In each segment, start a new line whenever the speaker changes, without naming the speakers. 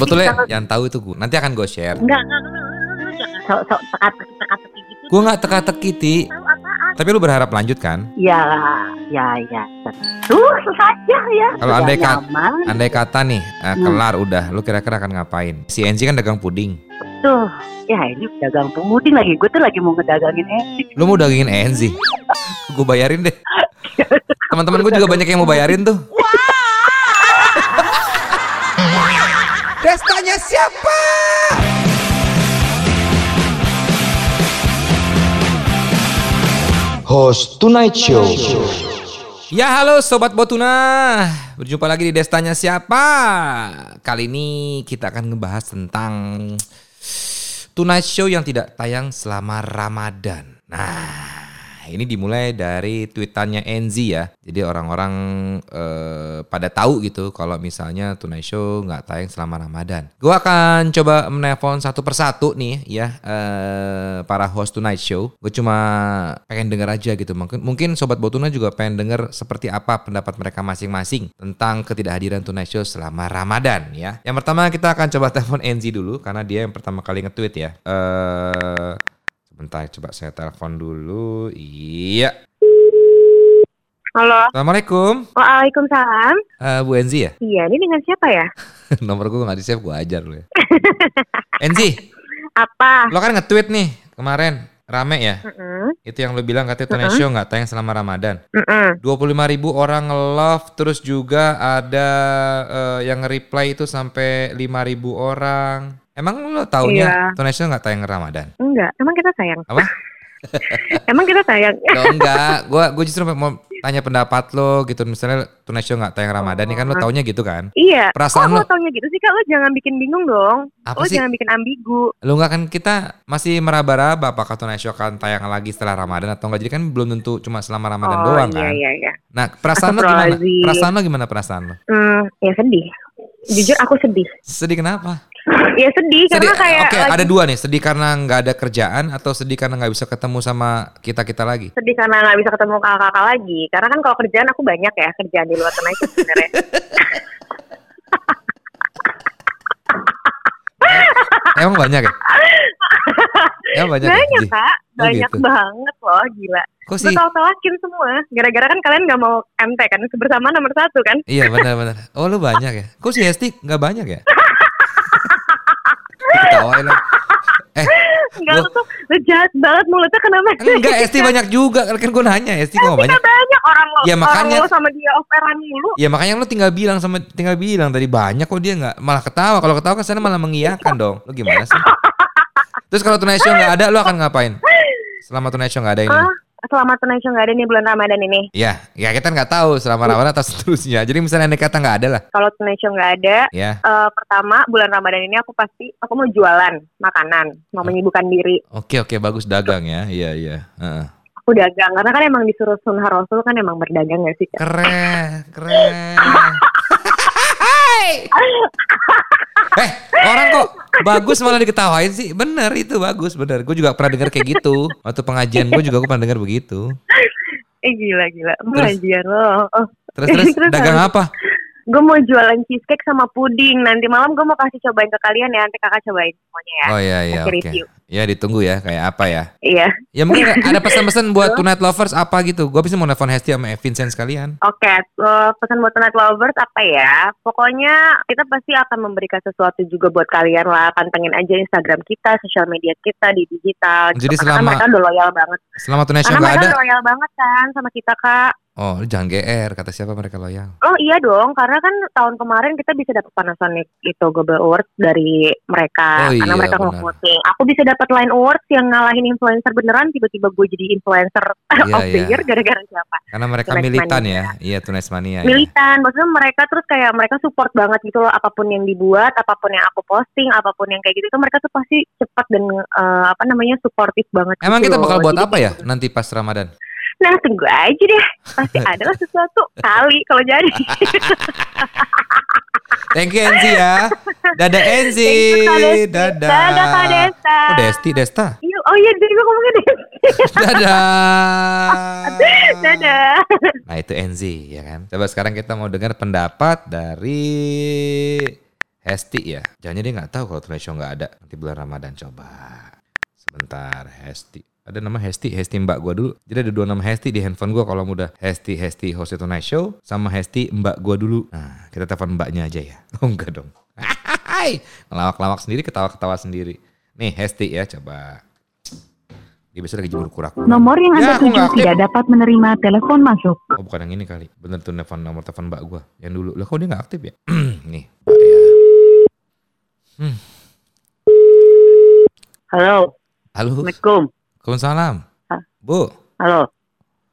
sebetulnya yang tahu itu gue. Nanti akan gue share.
Enggak, enggak, enggak, sok sok teka-teki teka-teki gitu.
Gue nggak teka-teki ti. Tapi lu berharap lanjut kan?
Ya, ya, ya. Tuh, saja ya.
Kalau andai kat-
nyaman.
Andai kata nih
Hmm.
kelar udah, lu kira-kira akan ngapain? Si Enzi kan dagang puding.
Tuh, ya ini dagang pemuding lagi. Gue tuh lagi mau ngedagangin Enzi.
Lu mau dagingin Enzi? gue bayarin deh. Teman-teman gue juga banyak yang mau bayarin tuh. Destanya siapa?
Host Tonight Show.
Ya halo Sobat Botuna Berjumpa lagi di Destanya Siapa Kali ini kita akan ngebahas tentang Tonight Show yang tidak tayang selama Ramadan Nah ini dimulai dari tweetannya Enzi ya. Jadi orang-orang eh, pada tahu gitu Kalau misalnya Tonight Show nggak tayang selama Ramadan. Gue akan coba menelpon satu persatu nih ya eh, Para host Tonight Show. Gue cuma pengen denger aja gitu. Mungkin, mungkin Sobat Botuna juga pengen denger Seperti apa pendapat mereka masing-masing Tentang ketidakhadiran Tonight Show selama Ramadan ya. Yang pertama kita akan coba telepon Enzi dulu Karena dia yang pertama kali nge-tweet ya. Eh Sebentar coba saya telepon dulu Iya
Halo.
Assalamualaikum
Waalaikumsalam.
Eh, Bu Enzi ya?
Iya, ini dengan siapa ya?
Nomor gue gak di save gue ajar lu ya Enzi
Apa?
Lo kan nge-tweet nih kemarin Rame ya
Mm-mm,
Itu yang lo bilang katanya Tonight Show gak tayang selama Ramadan
mm-mm.
25 ribu orang nge-love Terus juga ada eh, yang nge-reply itu sampai 5 ribu orang Emang lo taunya
Iya.
Tonight Show gak tayang Ramadan?
Enggak, emang kita sayang.
Apa?
Emang kita sayang.
Enggak Gue gue justru mau tanya pendapat lo gitu Misalnya Tonight Show gak tayang Ramadan Nih kan lo taunya gitu kan
Iya.
Perasaan
Kok
lo
lo taunya gitu sih kak? Lo jangan bikin bingung dong.
Apa
lo
sih?
jangan bikin ambigu.
Lo nggak kan kita masih meraba-raba apakah Show akan tayang lagi setelah Ramadan atau enggak. Jadi kan belum tentu cuma selama Ramadan
oh
doang
iya
kan.
iya iya.
Nah, perasaan lo gimana? Perasaan lo gimana perasaan lo?
Hmm, ya sedih. Jujur aku sedih.
Sedih kenapa?
Ya sedih,
Sedih.
karena kayak
Oke,
lagi
ada dua nih. Sedih karena nggak ada kerjaan atau sedih karena nggak bisa ketemu sama kita-kita lagi?
sedih karena nggak bisa ketemu kakak-kakak lagi. Karena kan kalau kerjaan aku banyak ya kerjaan di luar sana itu sebenarnya.
Emang banyak ya? Emang banyak, ya?
banyak
Ji?
kak,
Oh,
banyak
gitu.
banget loh gila.
Kok sih?
tolak-tolakin semua. Gara-gara kan kalian nggak mau MT kan kebersamaan nomor satu kan?
Iya benar-benar. Oh lu banyak ya? Kok si Hesti nggak banyak ya? Ketawain lo. Eh,
Enggak
Gua-
tuh lu jahat banget mulutnya kenapa?
enggak Hesti banyak juga. Kan gue nanya Hesti kok banyak?
Banyak orang lo,
Ya, makanya-
orang lo sama dia operan mulu.
Ya makanya lu tinggal bilang sama tinggal bilang tadi banyak kok dia nggak malah ketawa. Kalau ketawa kan sana malah mengiyakan dong. Lu gimana sih? Terus kalau Tonight Show nggak ada, lu akan ngapain? Selama Tonight Show nggak ada ini?
Ah, selama Tonight nggak ada nih bulan Ramadan ini.
Ya, ya kita nggak tahu selama Ramadan atau seterusnya. Jadi misalnya andai kata nggak ada lah,
Kalau Tonight nggak ada,
ya.
eh, pertama bulan Ramadan ini aku pasti aku mau jualan makanan, mau menyibukkan diri.
Oke oke bagus dagang ya, iya iya. Heeh.
Aku dagang karena kan emang disuruh sunnah Rasul kan emang berdagang gak sih? Kak?
Keren, keren. eh, orang kok bagus malah diketawain sih. Bener itu bagus, bener. Gue juga pernah dengar kayak gitu. Waktu pengajian gue juga gue pernah dengar begitu.
Eh gila gila, pengajian lo.
Terus terus
Terus
dagang apa?
Gue mau jualan cheesecake sama puding. Nanti malam gue mau kasih cobain ke kalian ya. Nanti kakak cobain semuanya ya.
Oh iya iya oke.
review.
Ya ditunggu ya kayak apa ya.
Iya.
Ya mungkin ada pesan-pesan buat Tonight Lovers apa gitu. Gue bisa mau nelfon Hesti sama Vincent sekalian.
Oke, eh, pesan buat Tonight Lovers apa ya? Pokoknya kita pasti akan memberikan sesuatu juga buat kalian lah. Pantengin aja Instagram kita, sosial media kita di digital.
Jadi
Karena
selama-
mereka udah loyal banget.
Selama Tonight Show
Karena mereka
ada.
loyal banget kan sama kita kak.
Oh lu jangan GR kata siapa mereka loyal.
Oh iya dong, karena kan tahun kemarin kita bisa dapat Panasonic itu Global Awards dari mereka
Oh iya,
karena mereka nge-voting. Aku bisa dapat Line Awards yang ngalahin influencer beneran tiba-tiba gue jadi influencer
Iya,
of the
iya.
year gara-gara siapa?
Karena mereka
Tonight
militan
Mania.
ya. Iya Tonight Mania. ya.
Militan, maksudnya mereka terus kayak mereka support banget gitu loh apa pun yang dibuat, apa pun yang aku posting, apa pun yang kayak gitu itu mereka tuh pasti cepat dan eh, apa namanya supportif banget.
Emang
gitu
kita bakal
loh.
buat
Jadi
apa ya nanti pas Ramadan?
Nah tunggu aja deh, pasti adalah sesuatu kali kalau jadi.
Thank you Enzi ya. Dadah Enzi. Dadah.
Dadah, Kak Desta.
Oh Desti, Desta.
Iya, oh iya, jadi gue ngomongnya Desti.
Dadah.
Dadah.
Nah itu Enzi ya kan. Coba sekarang kita mau dengar pendapat dari Hesti ya. Jangan dia nggak tahu kalau Tonight Show nggak ada nanti bulan Ramadan. Coba sebentar Hesti. Ada nama Hesti, Hesti Mbak gua dulu. Jadi ada dua nama Hesti di handphone gua kalau mudah. Hesti, Hesti host Tonight Show sama Hesti Mbak gua dulu. Nah, kita telepon mbaknya aja ya. Oh enggak dong. Hai, ngelawak-lawak sendiri, ketawa-ketawa sendiri. Nih Hesti ya, coba. Dia biasa lagi jemur kurak.
Nomor yang
Ya,
Anda tuju tidak dapat menerima telepon masuk.
Oh bukan yang ini kali. Bener tuh telepon nomor telepon mbak gua yang dulu. Lah kok dia nggak aktif ya? Nih. Ya.
Halo,
Halo.
Assalamualaikum.
Waalaikumsalam.
Hah?
Bu,
Halo.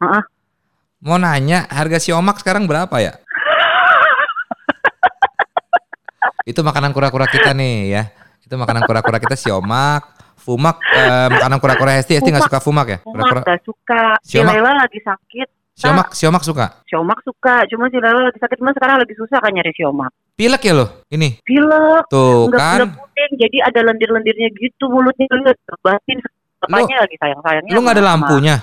Heeh.
mau nanya harga siomak sekarang berapa ya? Itu makanan kura-kura kita nih ya. Itu makanan kura-kura kita siomak, fumak, eh, makanan kura-kura Hesti. Hesti nggak suka fumak ya? Kura-kura.
gak suka. Si. Lela lagi sakit.
Siomak, siomak suka.
Siomak suka. Cuma si Lela lagi sakit. Cuma sekarang lagi susah kan nyari siomak.
Pilek ya lo? Ini.
Pilek.
Tuh
Enggak
kan.
pilek puding. Jadi ada lendir-lendirnya gitu mulutnya. Lihat. Batin. Makanya lagi sayang-sayangnya.
Lu nggak ada lampunya?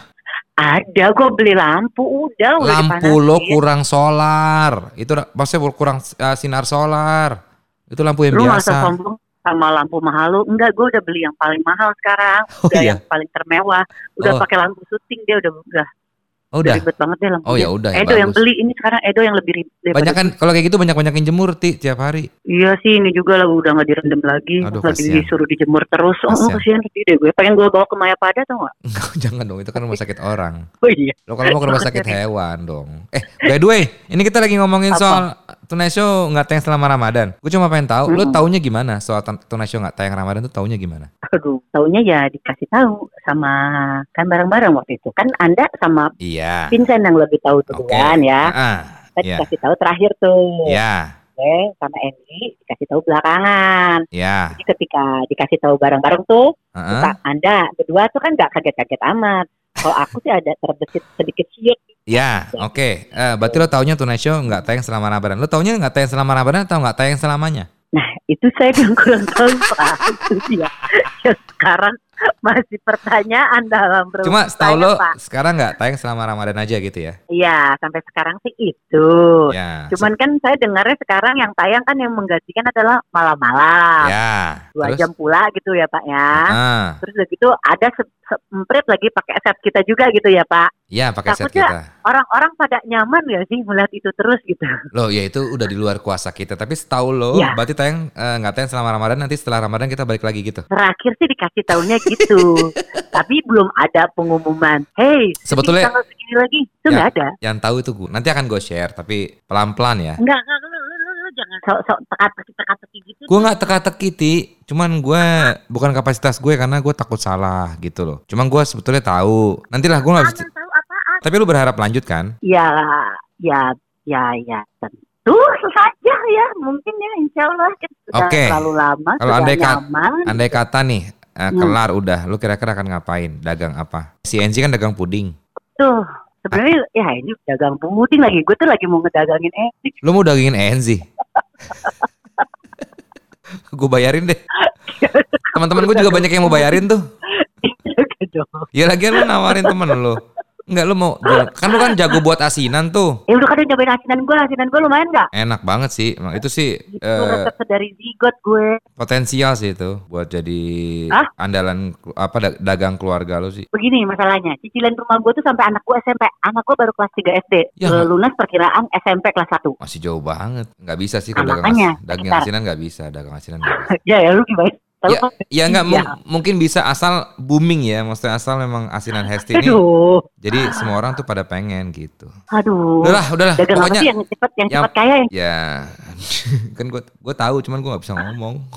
Ada. Gue beli lampu. Udah. udah
Lampu lo kurang solar. Itu maksudnya kurang eh, sinar solar. Itu lampu yang
Lu masa
biasa.
sombong sama lampu mahal lu? Enggak, gue udah beli yang paling mahal sekarang.
Oh
udah
iya.
yang paling termewah. Udah
Oh.
pakai lampu syuting dia udah udah,
Oh,
udah ribet banget deh lampu.
Oh ya udah ya
Edo yang beli ini sekarang Edo yang lebih ribet.
Banyak kan kalau kayak gitu banyak-banyakin jemur ti tiap hari.
Iya sih ini juga lah udah nggak direndam lagi,
Aduh,
lagi
kasihan.
disuruh dijemur terus. Oh, oh
Kasihan.
kasihan sedih deh gue. Pengen gue bawa ke Maya Pada tau gak?
Enggak, jangan dong. Itu kan rumah sakit orang.
Oh iya.
Lo kalau mau ke rumah sakit hewan dong. Eh, by the way, ini kita lagi ngomongin
Apa?
soal Tonight Show nggak tayang selama Ramadan. Gue cuma pengen tahu, lo
Mm-mm.
taunya gimana soal Ton- Tonight Show nggak tayang Ramadan tuh taunya gimana?
Aduh, taunya ya dikasih tahu sama kan bareng-bareng waktu itu. Kan Anda sama
Iya.
Vincent yang lebih tahu tuh
Oke.
kan ya.
Ah,
Tadi
Iya.
dikasih tahu terakhir tuh.
ya,
Oke, sama Andy dikasih tahu belakangan.
ya.
Jadi ketika dikasih tahu bareng-bareng tuh,
Heeh.
suka Anda berdua tuh kan nggak kaget-kaget amat. Kalau aku sih ada terbesit sedikit siut.
Ya, oke. Eh, berarti lo taunya Tonight Show nggak tayang selama Ramadan. Lo taunya nggak tayang selama Ramadan atau nggak tayang selamanya?
Nah, itu saya yang kurang tahu Pak. Ya, sekarang masih pertanyaan dalam perut
Cuma setahu lo
Pak.
sekarang nggak tayang selama Ramadan aja gitu ya?
Iya, sampai sekarang sih itu.
Ya.
Cuman kan saya dengarnya sekarang yang tayang kan yang menggantikan adalah malam-malam.
Ya.
Dua
Terus?
jam pula gitu ya Pak ya.
Ah,
Terus udah gitu ada se- semprit lagi pakai set kita juga gitu ya Pak.
ya pakai set kita.
Orang-orang pada nyaman ya sih melihat itu terus gitu.
Loh, ya itu udah di luar kuasa kita. Tapi setahu lo,
Ya.
berarti tayang eh, nggak tayang selama Ramadan. Nanti setelah Ramadan kita balik lagi gitu.
Terakhir sih dikasih tahunya gitu. Tapi belum ada pengumuman. Hey,
Sebetulnya-
tanggal segini lagi. Itu
Ya.
nggak ada.
Yang tahu itu gue. Nanti akan gue share, tapi pelan-pelan ya.
Enggak, enggak, lu jangan sok-sok teka-teki teka-teki gitu.
Gue nggak teka-teki, Ti. Cuman gue bukan kapasitas gue karena gue takut salah gitu loh. Cuman gue sebetulnya tahu. Nantilah gue nggak.
Tahu apaan.
Tapi lu berharap lanjut kan?
Ya, ya, ya, ya, tentu saja ya. Mungkin ya, insya Allah kan
Oke.
terlalu lama,
Kalau andai
nyaman.
Andai kata nih
Hmm.
kelar udah, lu kira-kira akan ngapain? Dagang apa? Si Enzi kan dagang puding.
Tuh, sebenarnya ya ini dagang puding lagi. Gue tuh lagi mau ngedagangin eh.
Lu mau dagingin Enzi? gue bayarin deh. Teman-teman gue juga banyak yang mau bayarin tuh.
gitu.
Ya lagi lu nawarin temen lu. Enggak lu mau kan lu kan jago buat asinan tuh.
Ya udah kan udah nyobain asinan gue, asinan gue lumayan nggak?
Enak banget sih. Emang itu sih
Itu
eh,
resep dari zigot gue.
potensial sih itu buat jadi
Hah?
andalan apa da- dagang keluarga lu sih.
Begini masalahnya, cicilan rumah gue tuh sampai anak gue SMP. Anak gue baru kelas 3 SD.
Ya,
Eh, lunas perkiraan SMP kelas 1.
Masih jauh banget. Nggak bisa sih
Nah,
kalau dagang,
makanya,
as- dagang asinan nggak bisa. Dagang asinan nggak bisa.
ya ya lu gimana?
Ya, ya nggak
Iya.
mung- mungkin bisa asal booming ya. Maksudnya asal memang asinan Hesti ini.
Aduh,
Jadi semua orang tuh pada pengen gitu.
aduh.
Udahlah, udahlah.
Dagang
Pokoknya
yang cepet, yang
yang-
cepet kaya yang
ya kan gue gue tahu cuman gue nggak bisa ngomong.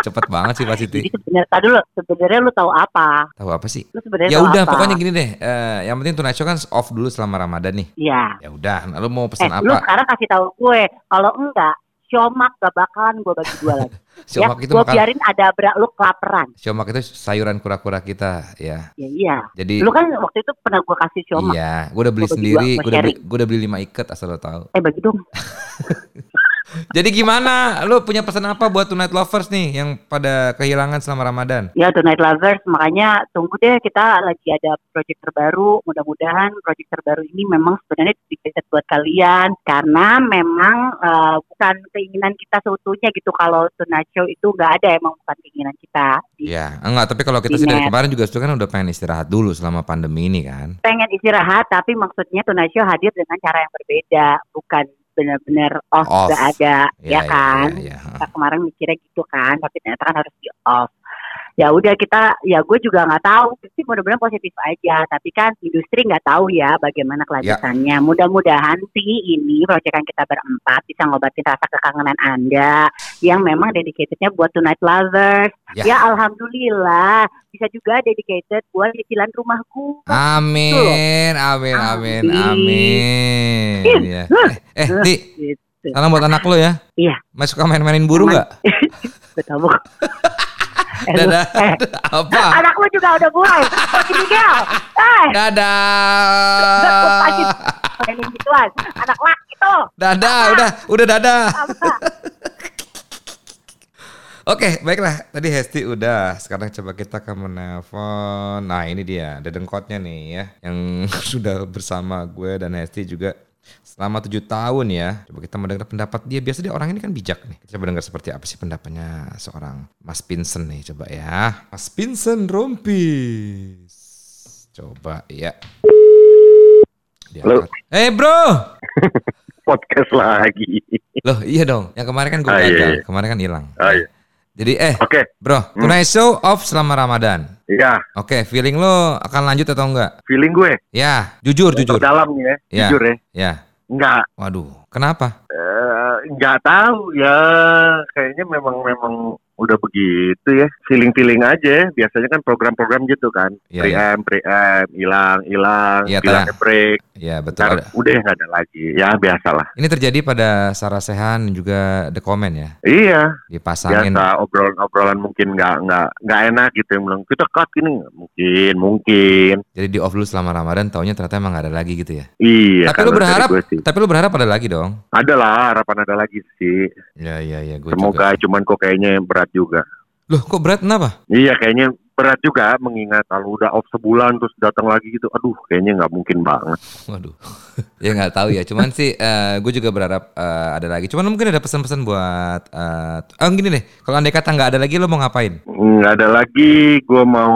Cepet banget sih Pak Siti.
Jadi sebenarnya tadi dulu, sebenarnya lu tahu apa?
Tahu apa sih?
Lu sebenarnya
Ya udah
apa?
pokoknya gini deh. eh, yang penting Show kan off dulu selama Ramadan nih.
Iya.
Ya udah, nah, lu mau
Eh,
pesan
lu
apa?
sekarang kasih tahu gue, kalau enggak, siomak gak bakalan gue bagi dua lagi. ya,
Siomak itu
gue biarin ada berak lu kelaparan.
Siomak itu sayuran kura-kura kita ya.
Ya iya.
Jadi
Lu kan waktu itu pernah gue kasih siomak.
iya, gue udah beli
Gua
sendiri, gue beli, udah beli lima ikat asal lo tahu.
Eh bagi dong.
Jadi gimana? Lu punya pesan apa buat Tonight Lovers nih yang pada kehilangan selama Ramadan?
Ya Tonight Lovers, makanya tunggu deh kita lagi ada project terbaru. Mudah-mudahan project terbaru ini memang sebenarnya dedicated buat kalian karena memang uh, bukan keinginan kita seutuhnya gitu. Kalau Tonight Show itu nggak ada emang bukan keinginan kita.
Ya, enggak. Tapi kalau kita sih dari kemarin juga sudah kan udah pengen istirahat dulu selama pandemi ini kan.
Pengen istirahat tapi maksudnya Tonight Show hadir dengan cara yang berbeda, bukan benar-benar off
Off.
nggak ada,
Iya,
ya kan?
Iya, iya.
kita kemarin mikirnya gitu kan tapi ternyata kan harus di off ya udah kita ya gue juga nggak tahu sih mudah-mudahan positif aja tapi kan industri nggak tahu ya bagaimana kelanjutannya mudah-mudahan sih ini proyekan kita berempat bisa ngobatin rasa kekangenan anda yang memang dedicatednya buat tonight lovers
Ya.
ya, alhamdulillah bisa juga dedicated buat cicilan rumah gue
Amin, amin, amin, amin.
Amin.
Ya. Eh, eh, Ti,
gitu
salam buat anak lo ya.
Iya.
Masih suka main-mainin burung nggak?
betul. Eh,
Dadah.
eh,
Apa?
anak lu juga udah mulai Miguel eh
Dadah.
mainin gituan anak laki tuh
Dadah, udah, udah dadah.
apa
Oke, baiklah. Tadi Hesti udah. Sekarang coba kita ke menelpon. Nah, ini dia, dedengkotnya nih ya, yang sudah bersama gue dan Hesti juga selama tujuh tahun ya. Coba kita mendengar pendapat dia. Biasa dia orang ini kan bijak nih. Kita coba dengar seperti apa sih pendapatnya seorang Mas Vincent nih. Coba ya. Mas Vincent Rompis. Coba ya. Dia
Halo.
Eh bro.
podcast lagi.
Loh iya dong. Yang kemarin kan gue
Ah, iya,
gagal.
iya.
Kemarin kan hilang.
Ah, iya.
Jadi eh
Oke,
Bro,
Hmm.
Tonight Show off selama Ramadan.
Ya
Oke, feeling lo akan lanjut atau enggak?
feeling gue
Ya, jujur, jujur.
dalam nih ya,
Ya.
jujur ya.
Ya,
Enggak,
waduh, kenapa?
eh, enggak tahu ya. Kayaknya memang memang udah begitu ya. Feeling-feeling aja. Biasanya kan program-program gitu kan.
Iya,
Pre-am, pre-am, hilang, hilang,
Iya,
bilang break.
Ya, betul.
Ntar
Ada.
udah nggak ada lagi. Ya biasalah.
Ini terjadi pada Sarah Sehan juga The Comment ya.
Iya,
Dipasangin.
biasa obrolan-obrolan mungkin nggak nggak nggak enak gitu yang bilang kita cut gini mungkin mungkin
Jadi di off dulu selama Ramadan, taunya ternyata emang nggak ada lagi gitu ya.
iya
tapi lu berharap, tapi lu berharap ada lagi dong.
ada lah harapan ada lagi sih
Ya, ya, ya, gue
semoga
juga.
cuman kok kayaknya berat juga
Loh, kok berat kenapa?
iya kayaknya berat juga mengingat kalau udah off sebulan terus datang lagi gitu aduh kayaknya nggak mungkin banget
Waduh. ya nggak tahu ya. Cuman sih eh, gue juga berharap eh, ada lagi. Cuman mungkin ada pesan-pesan buat eh oh gini deh. Kalau andai kata nggak ada lagi lo mau ngapain?
nggak ada lagi gue mau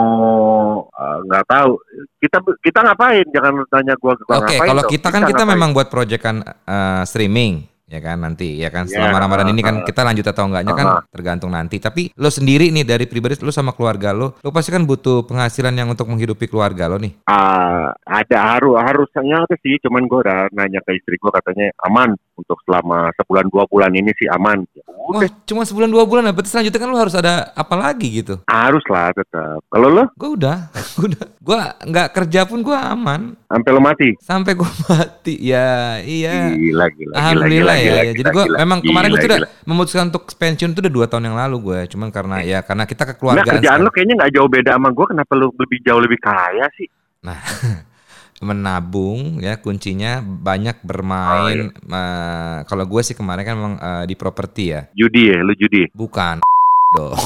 nggak tahu kita kita ngapain jangan tanya gue
Oke, kalau kita kan kita memang buat proyekan eh, streaming ya kan nanti ya kan
Ya,
selama Ramadan ini kan
uh,
kita lanjut atau enggaknya kan
uh.
tergantung nanti. Tapi lo sendiri nih dari pribadi lo sama keluarga lo, lo pasti kan butuh penghasilan yang untuk menghidupi keluarga lo nih.
Ah, ada harus harusnya sih cuman gue udah nanya ke istri gue katanya aman untuk selama sebulan dua bulan ini sih aman Ya
Wah,
udah
cuma sebulan dua bulan, berarti selanjutnya kan lo harus ada apa lagi gitu.
harus lah tetap kalau lo
Gue udah, gue udah, gue nggak kerja pun gue aman
sampai lo mati
sampai gue mati. Ya, iya.
gila gila
Alhamdulillah
gila,
ya,
gila,
ya.
gila,
Jadi gue
gila,
memang
gila,
kemarin gue udah
gila.
memutuskan untuk pensiun tuh udah dua tahun yang lalu gue. Cuman karena ya karena kita
nah
kekeluargaan.
kerjaan
sekarang.
lo kayaknya nggak jauh beda sama gue kenapa lo lebih jauh lebih kaya sih
Nah, menabung ya kuncinya banyak bermain. eh, kalau gue sih kemarin kan memang eh, di properti ya,
judi ya lo judi
bukan dong.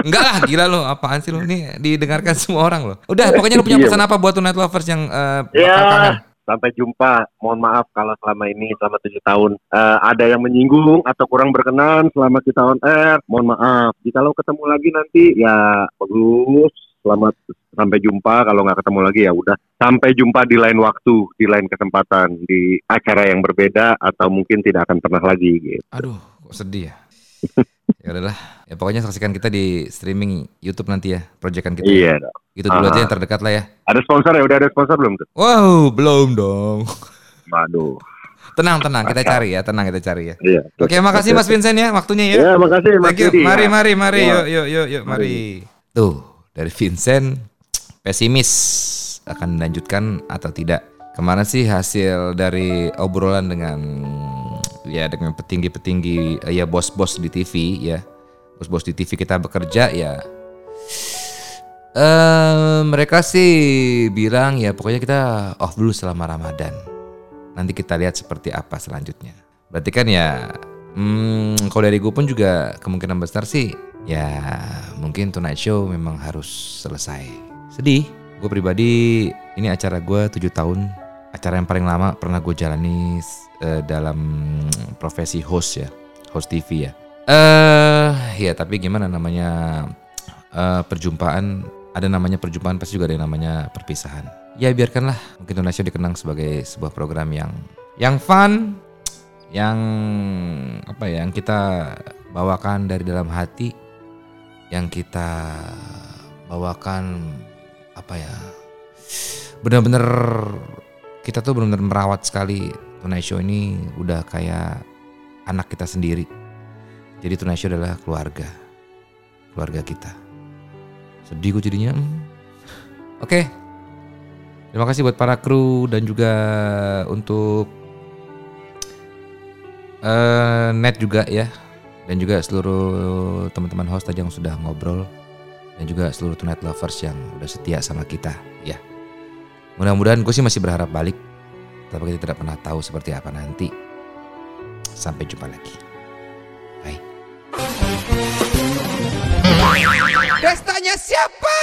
Enggak lah, gila lo, apaan sih lo ini didengarkan semua orang lo. Udah, pokoknya lo punya
Iya.
pesan apa buat Tonight Lovers yang bakal
Ya.
kangen?
sampai jumpa mohon maaf kalau selama ini selama tujuh tahun eh, ada yang menyinggung atau kurang berkenan selama kita on air mohon maaf jika lo ketemu lagi nanti ya bagus selamat sampai jumpa kalau nggak ketemu lagi ya udah sampai jumpa di lain waktu di lain kesempatan di acara yang berbeda atau mungkin tidak akan pernah lagi gitu
Aduh, kok sedih ya. ya udahlah, ya pokoknya saksikan kita di streaming YouTube nanti ya, proyekan kita.
iya dong.
Itu dulu aja
Ah.
yang terdekat lah ya.
ada sponsor ya udah ada sponsor belum tuh
Wow, belum dong.
waduh
Tenang, tenang, kita cari ya, tenang kita cari ya.
iya
Oke, makasih Mas Vincent ya waktunya ya.
ya makasih Mas
Thank you. Mari,
Ya.
mari, mari,
Ya.
yuk, yuk, yuk, yuk, mari. Tuh, dari Vincent pesimis akan dilanjutkan atau tidak. Kemarin sih hasil dari obrolan dengan ya dengan petinggi-petinggi eh, ya bos-bos di TV ya. Bos-bos di TV kita bekerja ya. Eh mereka sih bilang ya pokoknya kita off dulu selama Ramadan. nanti kita lihat seperti apa selanjutnya. Berarti kan ya, hmm, kalau dari gue pun juga kemungkinan besar sih, ya mungkin Tonight Show memang harus selesai. Sedih, gue pribadi ini acara gue 7 tahun, acara yang paling lama pernah gue jalani uh, dalam profesi host ya, host TV ya. Eh, uh, ya tapi gimana namanya uh, perjumpaan ada namanya perjumpaan pasti juga ada yang namanya perpisahan. Ya biarkanlah mungkin Indonesia dikenang sebagai sebuah program yang yang fun, yang apa ya, yang kita bawakan dari dalam hati, yang kita bawakan apa ya, benar-benar kita tuh benar-benar merawat sekali Tonight Show ini udah kayak anak kita sendiri. Jadi Tonight Show adalah keluarga, keluarga kita. Sedih gue jadinya. Hmm. Oke. Okay. Terima kasih buat para kru dan juga untuk uh, net juga ya. Dan juga seluruh teman-teman host tadi yang sudah ngobrol. Dan juga seluruh Tonight Lovers yang udah setia sama kita ya. Mudah-mudahan gue sih masih berharap balik. Tapi kita tidak pernah tahu seperti apa nanti. Sampai jumpa lagi. Bye. Destanya siapa?